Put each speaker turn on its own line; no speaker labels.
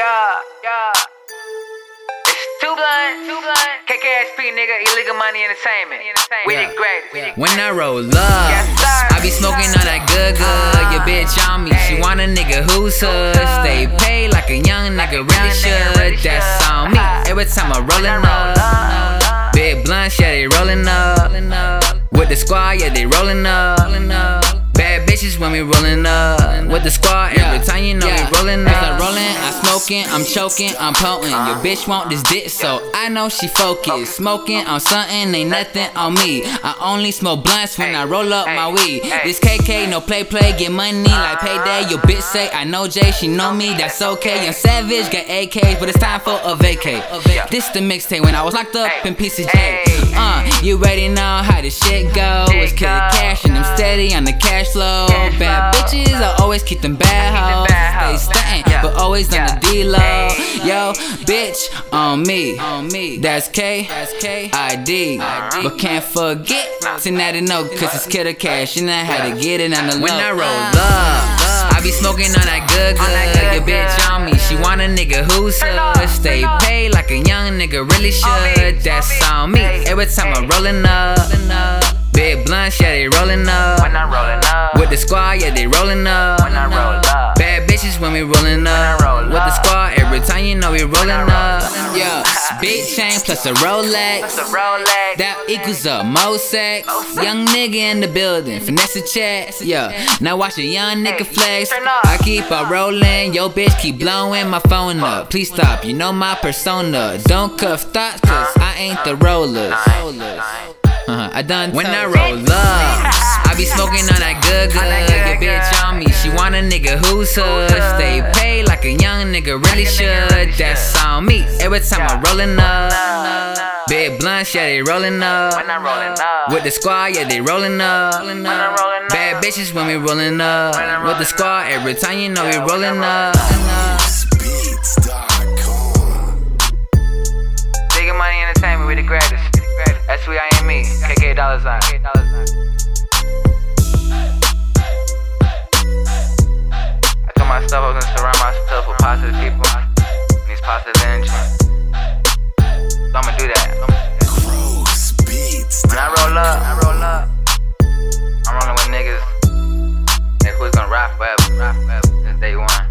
Yeah, yeah. It's too blunt, too blunt. KKSP, nigga, illegal money entertainment. We the greatest.
When I roll up, I be smoking all that good good. Your bitch on me, she want a nigga who's hood. Stay paid like a young nigga really should. That's on me. Uh-huh. Every time I'm rolling up, big blunts, yeah they rolling up. With the squad, yeah they rolling up. When we rolling up. With the squad, every time you know we rolling up. I'm rolling, I'm smoking, I'm choking, I'm potent. Your bitch want this dick, so I know she focused. Smoking on something, ain't nothing on me. I only smoke blunts when I roll up my weed. This KK, no play, play, get money like payday. Your bitch say, I know Jay, she know me, that's okay. Young Savage got AKs, but it's time for a vacay. This the mixtape when I was locked up in PCJ. Uh, you already know how this shit go. It's kill the cash and I'm steady on the cash flow. I always keep them bad hoes. Stay stuntin', but always on the D low. Yo, bitch, on me. On me. That's K. That's K. ID. But can't forget tonight to know, cause it's killer cash and I had to get it on the low. When I roll up, I be smoking on that good good. Your bitch on me, she want a nigga who's hood. Stay paid like a young nigga really should. That's on me. Every time I'm rolling up. Big blunts, yeah, they rolling up.
When I'm rolling up.
With the squad, yeah, they rolling up.
When I roll up.
Bad bitches when we rolling up.
i roll
With the squad, every time you know we rolling
roll
up.
up.
Yeah, big chain plus a Rolex.
It's a Rolex.
That equals a mo sex. Young nigga in the building, finesse a check. Yeah, now watch a young nigga flex. I keep on rolling, yo bitch keep blowing my phone up. Please stop, you know my persona. Don't cuff thoughts, cause I ain't the rollers. Uh-huh, I done when I roll up. I be smoking on that good good. Your bitch on me, she want a nigga who's hood. Stay paid like a young nigga really should. That's on me. Every time I'm rolling up. Big blunts, yeah they rolling up.
When I'm rolling up.
With the squad, yeah they rolling up.
I'm rolling up.
Bad bitches when we rolling up.
I'm
With the
rolling
squad, every time you know we
Yeah,
rolling up.
Beats.com.
KK dollar sign. I told myself I was gonna surround myself with positive people and these positive energy. So I'ma do that.
Gross Beats.
When I roll up, I roll up. I'm rolling with niggas that who's gonna ride forever, ride forever since day one.